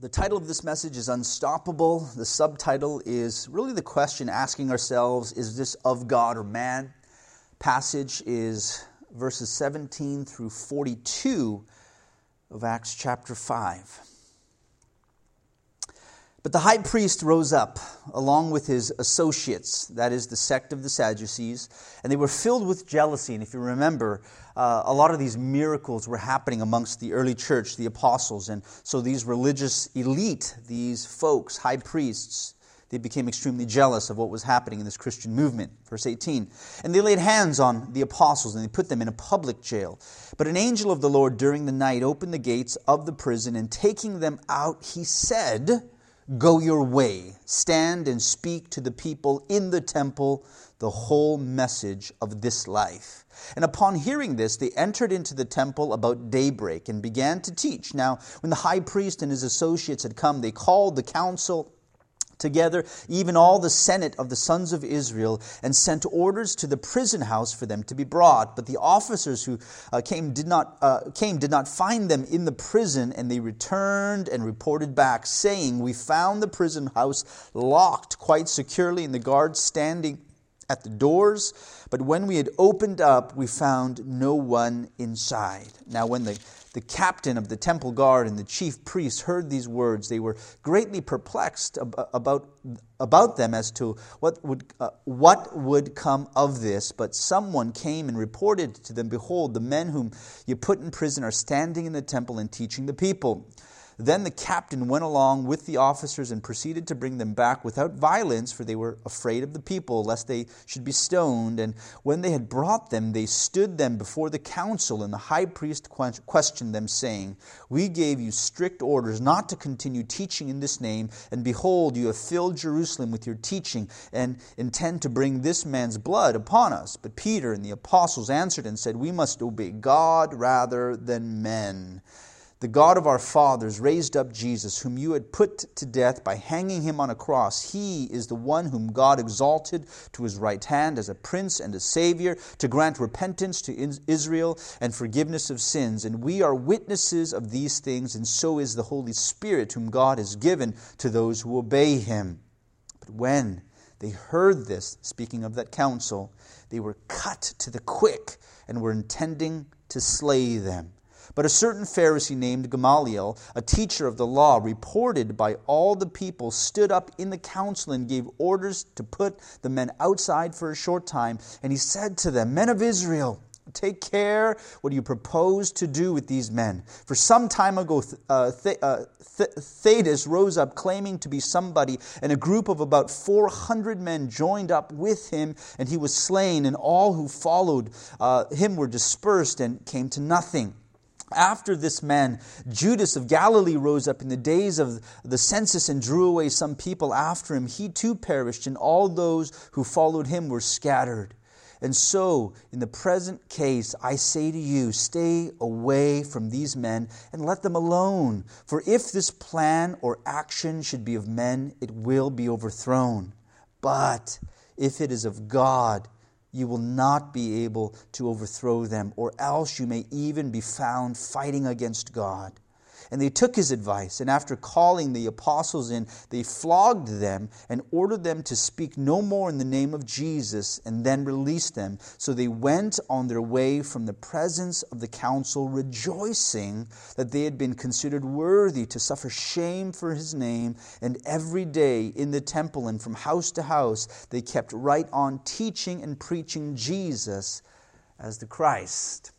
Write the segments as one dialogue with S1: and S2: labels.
S1: The title of this message is Unstoppable. The subtitle is really the question asking ourselves is this of God or man? Passage is verses 17 through 42 of Acts chapter 5. But the high priest rose up, along with his associates, that is, the sect of the Sadducees, and they were filled with jealousy. And if you remember, uh, a lot of these miracles were happening amongst the early church, the apostles. And so these religious elite, these folks, high priests, they became extremely jealous of what was happening in this Christian movement. Verse 18. And they laid hands on the apostles and they put them in a public jail. But an angel of the Lord during the night opened the gates of the prison, and taking them out, he said, Go your way, stand and speak to the people in the temple the whole message of this life. And upon hearing this, they entered into the temple about daybreak and began to teach. Now, when the high priest and his associates had come, they called the council together even all the senate of the sons of Israel and sent orders to the prison house for them to be brought. But the officers who uh, came did not uh, came did not find them in the prison, and they returned and reported back, saying, "We found the prison house locked quite securely, and the guards standing." At the doors, but when we had opened up, we found no one inside. Now, when the the captain of the temple guard and the chief priests heard these words, they were greatly perplexed about, about them as to what would, uh, what would come of this. But someone came and reported to them Behold, the men whom you put in prison are standing in the temple and teaching the people. Then the captain went along with the officers and proceeded to bring them back without violence, for they were afraid of the people, lest they should be stoned. And when they had brought them, they stood them before the council, and the high priest questioned them, saying, We gave you strict orders not to continue teaching in this name, and behold, you have filled Jerusalem with your teaching, and intend to bring this man's blood upon us. But Peter and the apostles answered and said, We must obey God rather than men. The God of our fathers raised up Jesus, whom you had put to death by hanging him on a cross. He is the one whom God exalted to his right hand as a prince and a savior to grant repentance to Israel and forgiveness of sins. And we are witnesses of these things, and so is the Holy Spirit, whom God has given to those who obey him. But when they heard this, speaking of that council, they were cut to the quick and were intending to slay them. But a certain Pharisee named Gamaliel, a teacher of the law, reported by all the people, stood up in the council and gave orders to put the men outside for a short time. And he said to them, Men of Israel, Take care what you propose to do with these men. For some time ago, uh, uh Theudas rose up claiming to be somebody, and a group of about 400 men joined up with him, and he was slain, and all who followed uh, him were dispersed and came to nothing. After this man, Judas of Galilee rose up in the days of the census and drew away some people after him. He too perished, and all those who followed him were scattered. And so, in the present case, I say to you, stay away from these men and let them alone. For if this plan or action should be of men, it will be overthrown. But if it is of God, you will not be able to overthrow them, or else you may even be found fighting against God. And they took his advice, and after calling the apostles in, they flogged them and ordered them to speak no more in the name of Jesus, and then released them. So they went on their way from the presence of the council, rejoicing that they had been considered worthy to suffer shame for his name. And every day in the temple and from house to house, they kept right on teaching and preaching Jesus as the Christ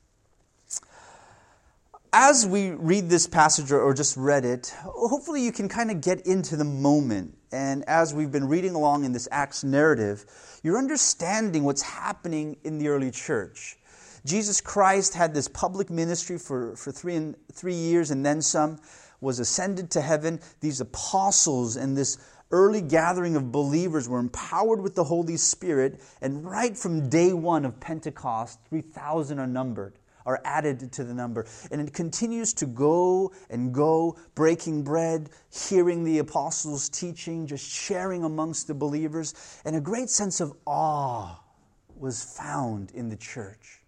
S1: as we read this passage or just read it, hopefully you can kind of get into the moment. And as we've been reading along in this Acts narrative, you're understanding what's happening in the early church. Jesus Christ had this public ministry for, for three, and, three years and then some, was ascended to heaven. These apostles and this early gathering of believers were empowered with the Holy Spirit, and right from day one of Pentecost, 3,000 are numbered are added to the number. And it continues to go and go, breaking bread, hearing the apostles' teaching, just sharing amongst the believers. And a great sense of awe was found in the church.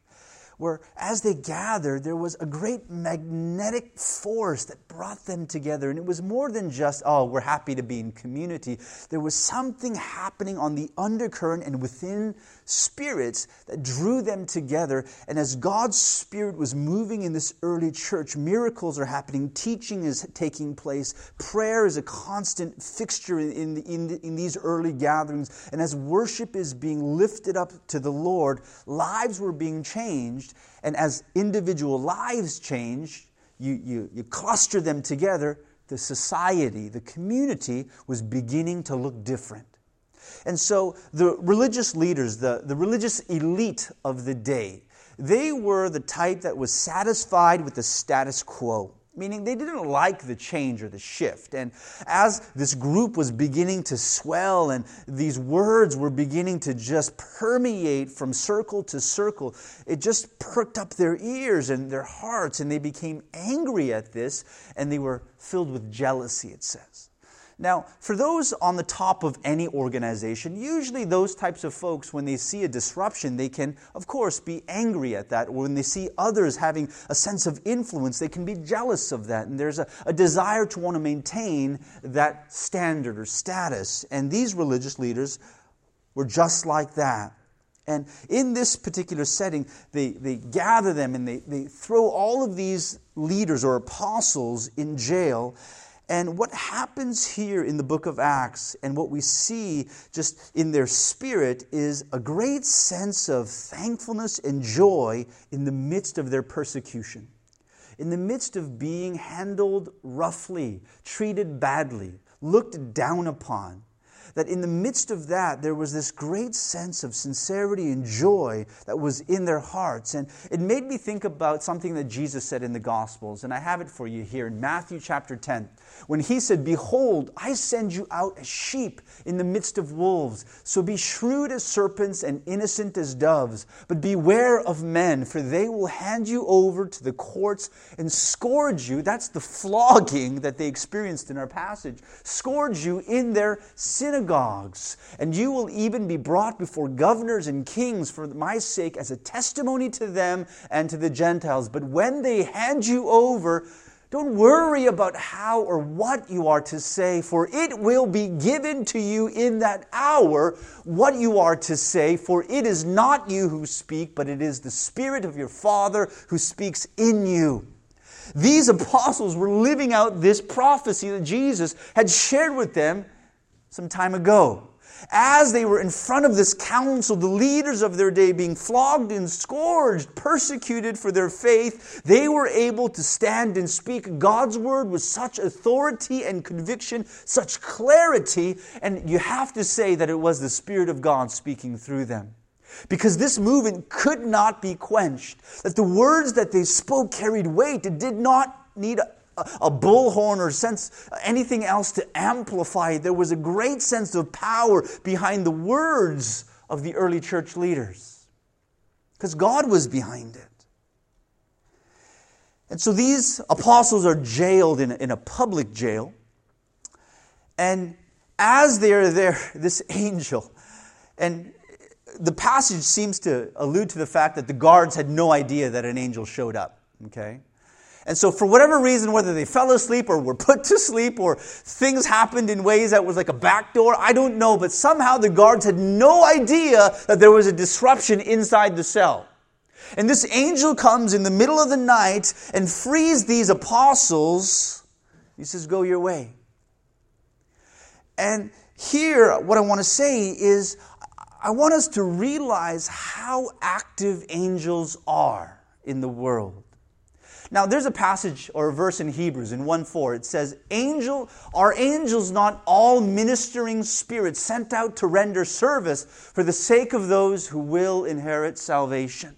S1: where as they gathered, there was a great magnetic force that brought them together. And it was more than just, oh, we're happy to be in community. There was something happening on the undercurrent and within spirits that drew them together. And as God's Spirit was moving in this early church, miracles are happening, teaching is taking place, prayer is a constant fixture in, in, in, these early gatherings. And as worship is being lifted up to the Lord, lives were being changed. And as individual lives changed, you, you, you cluster them together, the society, the community was beginning to look different. And so the religious leaders, the, the religious elite of the day, they were the type that was satisfied with the status quo meaning they didn't like the change or the shift. And as this group was beginning to swell and these words were beginning to just permeate from circle to circle, it just perked up their ears and their hearts, and they became angry at this, and they were filled with jealousy, it says. Now, for those on the top of any organization, usually those types of folks, when they see a disruption, they can, of course, be angry at that. Or when they see others having a sense of influence, they can be jealous of that. And there's a, a desire to want to maintain that standard or status. And these religious leaders were just like that. And in this particular setting, they, they gather them and they, they throw all of these leaders or apostles in jail and what happens here in the book of Acts and what we see just in their spirit is a great sense of thankfulness and joy in the midst of their persecution. In the midst of being handled roughly, treated badly, looked down upon, that in the midst of that, there was this great sense of sincerity and joy that was in their hearts. And it made me think about something that Jesus said in the Gospels. And I have it for you here in Matthew chapter 10, when he said, Behold, I send you out as sheep in the midst of wolves. So be shrewd as serpents and innocent as doves. But beware of men, for they will hand you over to the courts and scourge you. That's the flogging that they experienced in our passage. Scourge you in their synagogue synagogues, and you will even be brought before governors and kings for my sake as a testimony to them and to the Gentiles. But when they hand you over, don't worry about how or what you are to say, for it will be given to you in that hour what you are to say, for it is not you who speak, but it is the Spirit of your Father who speaks in you. These apostles were living out this prophecy that Jesus had shared with them some time ago. As they were in front of this council, the leaders of their day being flogged and scourged, persecuted for their faith, they were able to stand and speak God's word with such authority and conviction, such clarity, and you have to say that it was the Spirit of God speaking through them. Because this movement could not be quenched, that the words that they spoke carried weight. It did not need a bullhorn or sense anything else to amplify it. There was a great sense of power behind the words of the early church leaders because God was behind it. And so these apostles are jailed in a, in a public jail. And as they are there, this angel, and the passage seems to allude to the fact that the guards had no idea that an angel showed up. Okay? And so, for whatever reason, whether they fell asleep or were put to sleep or things happened in ways that was like a back door, I don't know, but somehow the guards had no idea that there was a disruption inside the cell. And this angel comes in the middle of the night and frees these apostles. He says, Go your way. And here, what I want to say is, I want us to realize how active angels are in the world. Now, there's a passage or a verse in Hebrews in 1 4. It says, Angel, Are angels not all ministering spirits sent out to render service for the sake of those who will inherit salvation?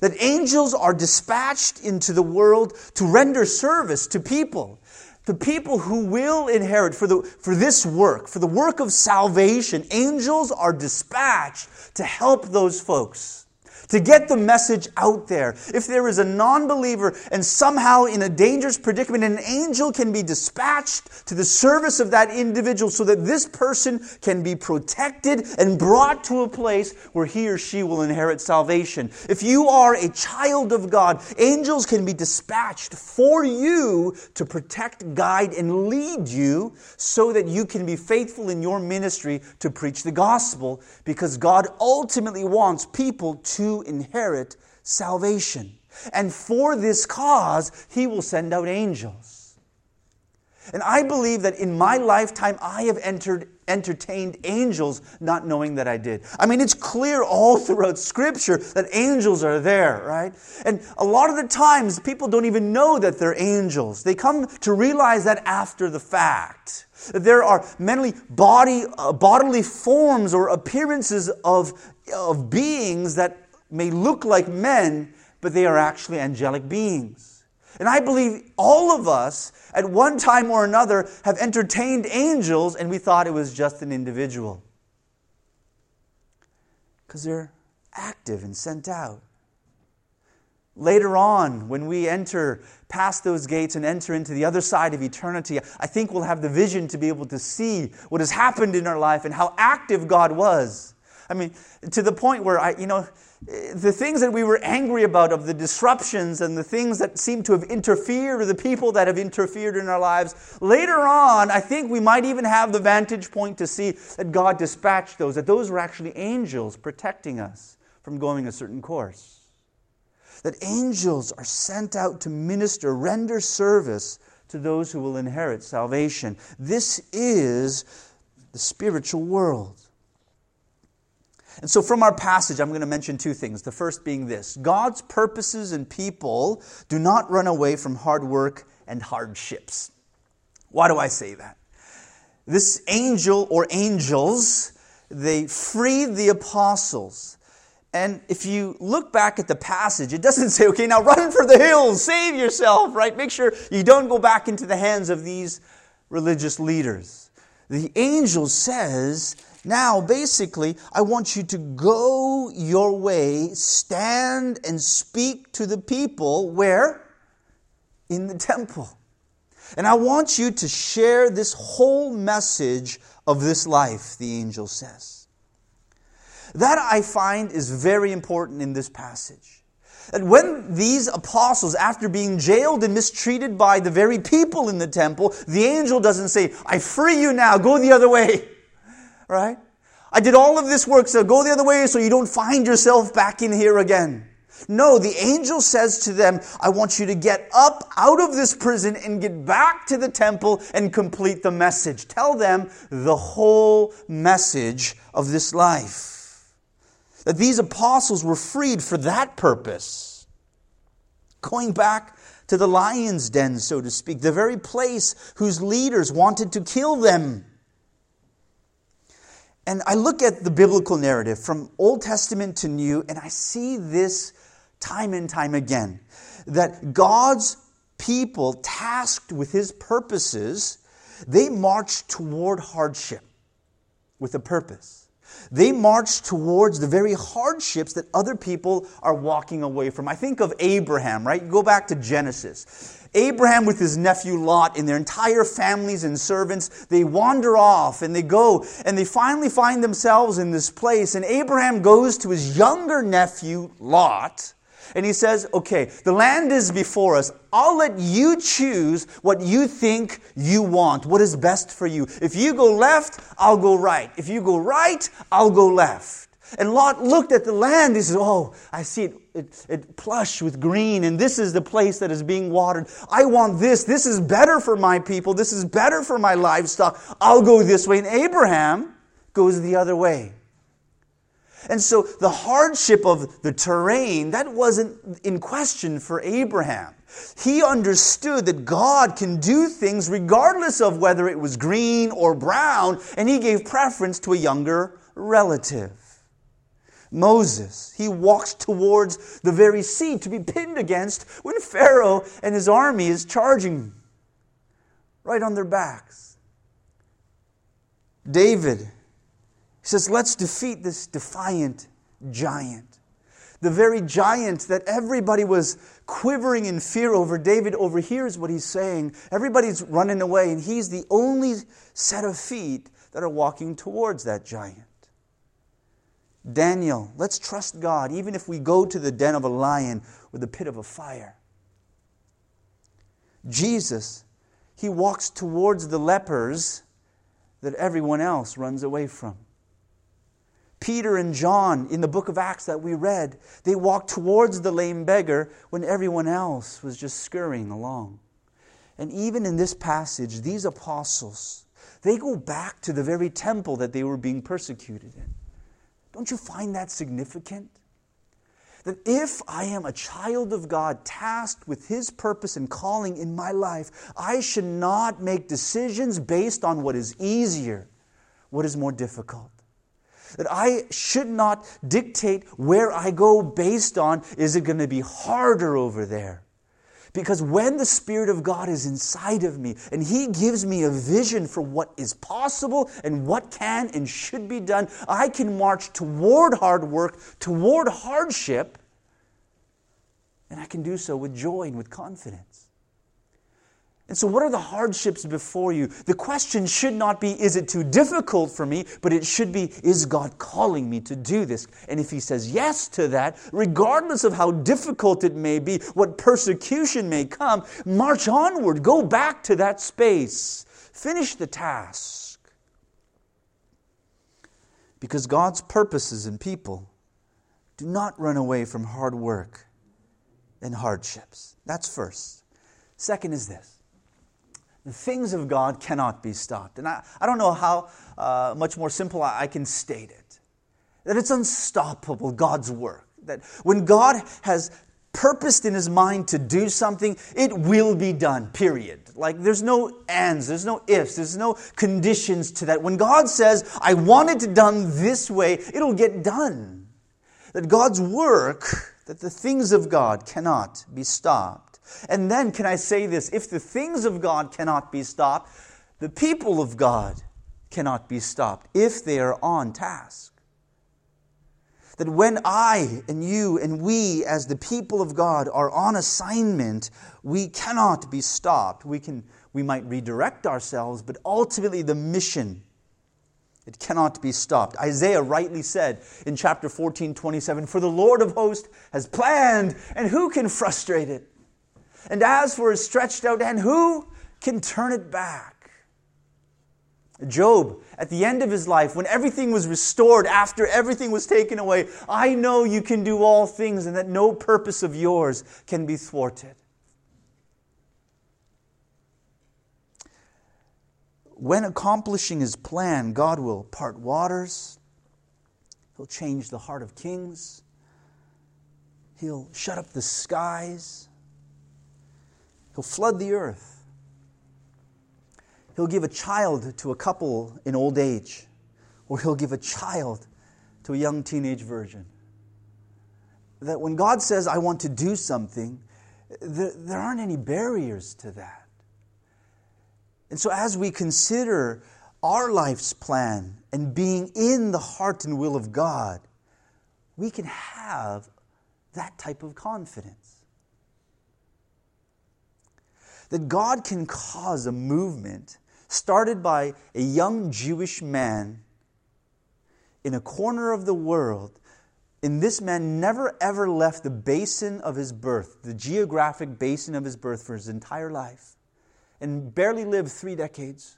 S1: That angels are dispatched into the world to render service to people. The people who will inherit for, the, for this work, for the work of salvation, angels are dispatched to help those folks to get the message out there. If there is a non believer and somehow in a dangerous predicament, an angel can be dispatched to the service of that individual so that this person can be protected and brought to a place where he or she will inherit salvation. If you are a child of God, angels can be dispatched for you to protect, guide, and lead you so that you can be faithful in your ministry to preach the gospel because God ultimately wants people to inherit salvation. And for this cause, He will send out angels. And I believe that in my lifetime, I have entered, entertained angels not knowing that I did. I mean, it's clear all throughout Scripture that angels are there, right? And a lot of the times, people don't even know that they're angels. They come to realize that after the fact. There are many body, uh, bodily forms or appearances of, of beings that may look like men, but they are actually angelic beings. And I believe all of us, at one time or another, have entertained angels and we thought it was just an individual. Because they're active and sent out. Later on, when we enter past those gates and enter into the other side of eternity, I think we'll have the vision to be able to see what has happened in our life and how active God was. I mean, to the point where I, you know, the things that we were angry about, of the disruptions and the things that seem to have interfered, or the people that have interfered in our lives, later on, I think we might even have the vantage point to see that God dispatched those, that those were actually angels protecting us from going a certain course that angels are sent out to minister, render service to those who will inherit salvation. This is the spiritual world. And so, from our passage, I'm going to mention two things. The first being this God's purposes and people do not run away from hard work and hardships. Why do I say that? This angel or angels, they freed the apostles and if you look back at the passage, it doesn't say, okay, now run for the hills, save yourself, right? Make sure you don't go back into the hands of these religious leaders. The angel says, now basically, I want you to go your way, stand and speak to the people where? In the temple. And I want you to share this whole message of this life, the angel says. That I find is very important in this passage. That when these apostles, after being jailed and mistreated by the very people in the temple, the angel doesn't say, I free you now, go the other way. Right? I did all of this work, so go the other way so you don't find yourself back in here again. No, the angel says to them, I want you to get up out of this prison and get back to the temple and complete the message. Tell them the whole message of this life that these apostles were freed for that purpose. Going back to the lion's den, so to speak, the very place whose leaders wanted to kill them. And I look at the biblical narrative from Old Testament to New, and I see this time and time again that God's people, tasked with his purposes, they march toward hardship with a purpose. They march towards the very hardships that other people are walking away from. I think of Abraham, right? You go back to Genesis. Abraham with his nephew Lot and their entire families and servants, they wander off and they go and they finally find themselves in this place. And Abraham goes to his younger nephew Lot and he says, Okay, the land is before us. I'll let you choose what you think you want, what is best for you. If you go left, I'll go right. If you go right, I'll go left. And Lot looked at the land. He said, Oh, I see it, it, it plush with green, and this is the place that is being watered. I want this. This is better for my people. This is better for my livestock. I'll go this way. And Abraham goes the other way. And so the hardship of the terrain, that wasn't in question for Abraham. He understood that God can do things regardless of whether it was green or brown, and he gave preference to a younger relative. Moses, he walks towards the very sea to be pinned against when Pharaoh and his army is charging right on their backs. David, says, let's defeat this defiant giant. The very giant that everybody was quivering in fear over, David overhears what he's saying. Everybody's running away, and he's the only set of feet that are walking towards that giant. Daniel, let's trust God, even if we go to the den of a lion or the pit of a fire. Jesus, he walks towards the lepers that everyone else runs away from. Peter and John in the book of Acts that we read, they walked towards the lame beggar when everyone else was just scurrying along. And even in this passage, these apostles, they go back to the very temple that they were being persecuted in. Don't you find that significant? That if I am a child of God, tasked with His purpose and calling in my life, I should not make decisions based on what is easier, what is more difficult. That I should not dictate where I go based on is it going to be harder over there? Because when the Spirit of God is inside of me and He gives me a vision for what is possible and what can and should be done, I can march toward hard work, toward hardship, and I can do so with joy and with confidence. And so, what are the hardships before you? The question should not be, is it too difficult for me? But it should be, is God calling me to do this? And if He says yes to that, regardless of how difficult it may be, what persecution may come, march onward, go back to that space, finish the task. Because God's purposes and people do not run away from hard work and hardships. That's first. Second is this the things of God cannot be stopped. And I, I don't know how uh, much more simple I, I can state it. That it's unstoppable, God's work. That when God has purposed in his mind to do something, it will be done, period. Like there's no ands, there's no ifs, there's no conditions to that. When God says, I want it done this way, it'll get done. That God's work, that the things of God cannot be stopped. And then, can I say this? If the things of God cannot be stopped, the people of God cannot be stopped if they are on task. That when I and you and we, as the people of God, are on assignment, we cannot be stopped. We, can, we might redirect ourselves, but ultimately the mission it cannot be stopped. Isaiah rightly said in chapter 14, 27, For the Lord of hosts has planned, and who can frustrate it? And as for his stretched out hand, who can turn it back? Job, at the end of his life, when everything was restored, after everything was taken away, I know you can do all things and that no purpose of yours can be thwarted. When accomplishing his plan, God will part waters, he'll change the heart of kings, he'll shut up the skies. He'll flood the earth. He'll give a child to a couple in old age, or he'll give a child to a young teenage virgin. That when God says, I want to do something, there, there aren't any barriers to that. And so, as we consider our life's plan and being in the heart and will of God, we can have that type of confidence that God can cause a movement started by a young Jewish man in a corner of the world. And this man never ever left the basin of his birth, the geographic basin of his birth, for his entire life, and barely lived three decades.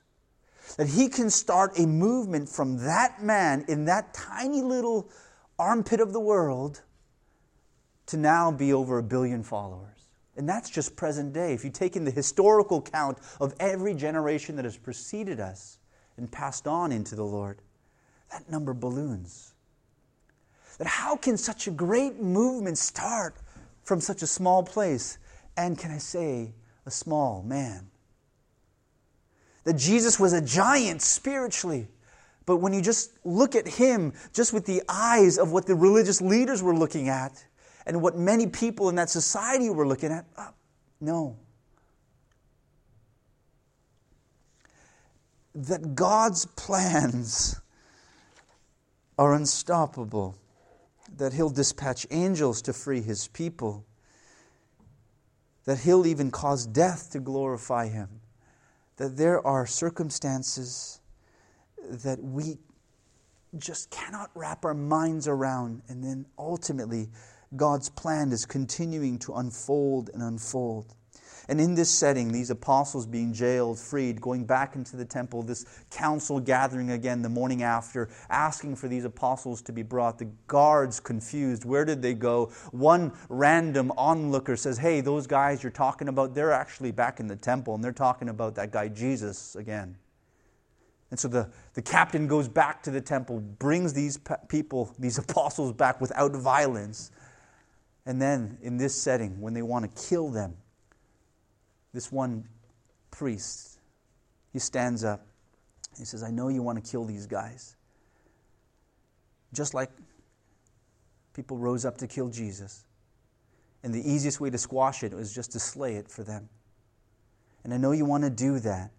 S1: That he can start a movement from that man in that tiny little armpit of the world to now be over a billion followers. And that's just present day. If you take in the historical count of every generation that has preceded us and passed on into the Lord, that number balloons. That how can such a great movement start from such a small place? And can I say, a small man? That Jesus was a giant spiritually. But when you just look at him, just with the eyes of what the religious leaders were looking at, and what many people in that society were looking at? Uh, no. That God's plans are unstoppable. that He'll dispatch angels to free His people, that He'll even cause death to glorify Him, that there are circumstances that we just cannot wrap our minds around, and then ultimately, God's plan is continuing to unfold and unfold. And in this setting, these apostles being jailed, freed, going back into the temple, this council gathering again the morning after, asking for these apostles to be brought, the guards confused. Where did they go? One random onlooker says, Hey, those guys you're talking about, they're actually back in the temple, and they're talking about that guy Jesus again. And so the, the captain goes back to the temple, brings these people, these apostles back without violence. And then, in this setting, when they want to kill them, this one priest, he stands up. He says, I know you want to kill these guys. Just like people rose up to kill Jesus. And the easiest way to squash it was just to slay it for them. And I know you want to do that.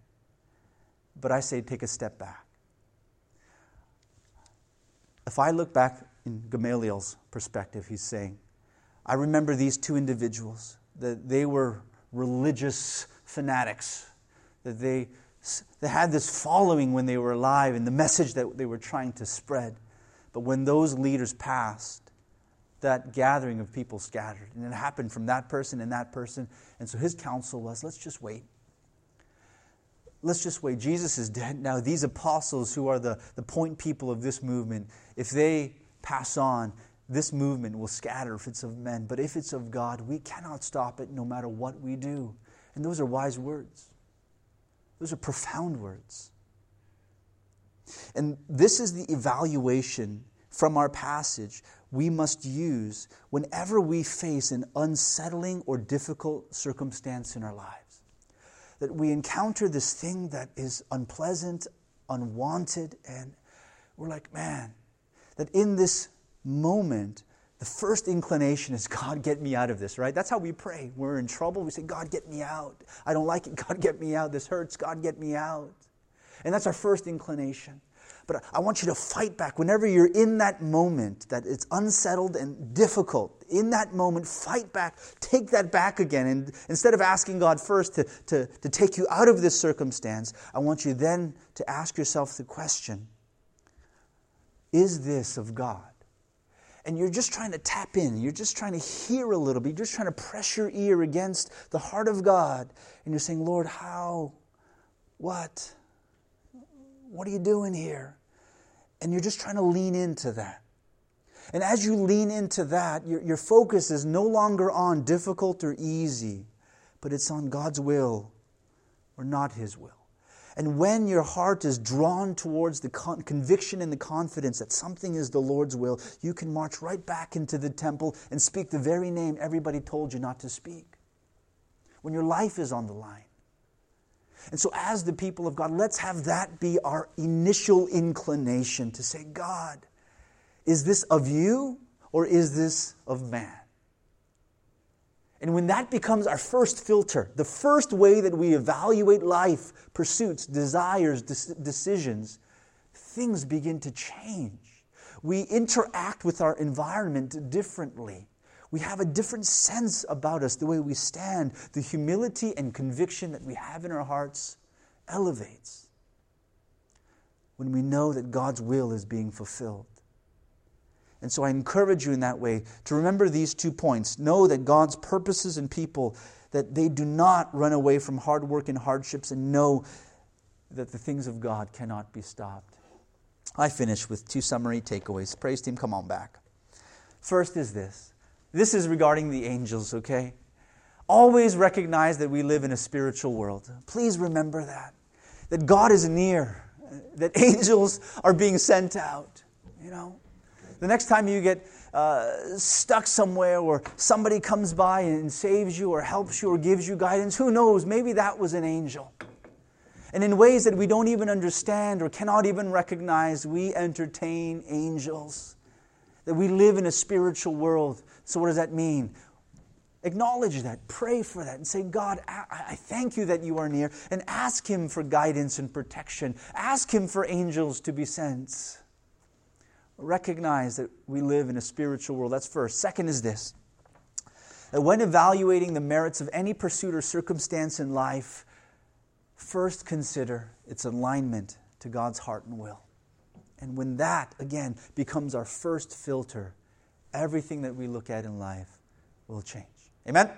S1: But I say take a step back. If I look back in Gamaliel's perspective, he's saying, I remember these two individuals, that they were religious fanatics, that they, they had this following when they were alive and the message that they were trying to spread. But when those leaders passed, that gathering of people scattered. And it happened from that person and that person. And so his counsel was let's just wait. Let's just wait. Jesus is dead now. These apostles, who are the, the point people of this movement, if they pass on, this movement will scatter if it's of men, but if it's of God, we cannot stop it no matter what we do. And those are wise words. Those are profound words. And this is the evaluation from our passage we must use whenever we face an unsettling or difficult circumstance in our lives. That we encounter this thing that is unpleasant, unwanted, and we're like, man, that in this moment, the first inclination is, God, get me out of this, right? That's how we pray. We're in trouble. We say, God, get me out. I don't like it. God, get me out. This hurts. God, get me out. And that's our first inclination. But I want you to fight back. Whenever you're in that moment that it's unsettled and difficult, in that moment, fight back. Take that back again. And instead of asking God first to, to, to take you out of this circumstance, I want you then to ask yourself the question Is this of God? And you're just trying to tap in, you're just trying to hear a little bit, you're just trying to press your ear against the heart of God, and you're saying, Lord, how? What? What are you doing here? And you're just trying to lean into that. And as you lean into that, your, your focus is no longer on difficult or easy, but it's on God's will or not His will. And when your heart is drawn towards the con- conviction and the confidence that something is the Lord's will, you can march right back into the temple and speak the very name everybody told you not to speak. When your life is on the line. And so, as the people of God, let's have that be our initial inclination to say, God, is this of you or is this of man? And when that becomes our first filter, the first way that we evaluate life, pursuits, desires, decisions, things begin to change. We interact with our environment differently. We have a different sense about us, the way we stand. The humility and conviction that we have in our hearts elevates when we know that God's will is being fulfilled. And so I encourage you in that way to remember these two points. Know that God's purposes and people, that they do not run away from hard work and hardships, and know that the things of God cannot be stopped. I finish with two summary takeaways. Praise team, come on back. First is this this is regarding the angels, okay? Always recognize that we live in a spiritual world. Please remember that. That God is near, that angels are being sent out, you know? The next time you get uh, stuck somewhere or somebody comes by and saves you or helps you or gives you guidance, who knows? Maybe that was an angel. And in ways that we don't even understand or cannot even recognize, we entertain angels. That we live in a spiritual world. So, what does that mean? Acknowledge that, pray for that, and say, God, I thank you that you are near, and ask Him for guidance and protection. Ask Him for angels to be sent. Recognize that we live in a spiritual world. That's first. Second is this that when evaluating the merits of any pursuit or circumstance in life, first consider its alignment to God's heart and will. And when that, again, becomes our first filter, everything that we look at in life will change. Amen?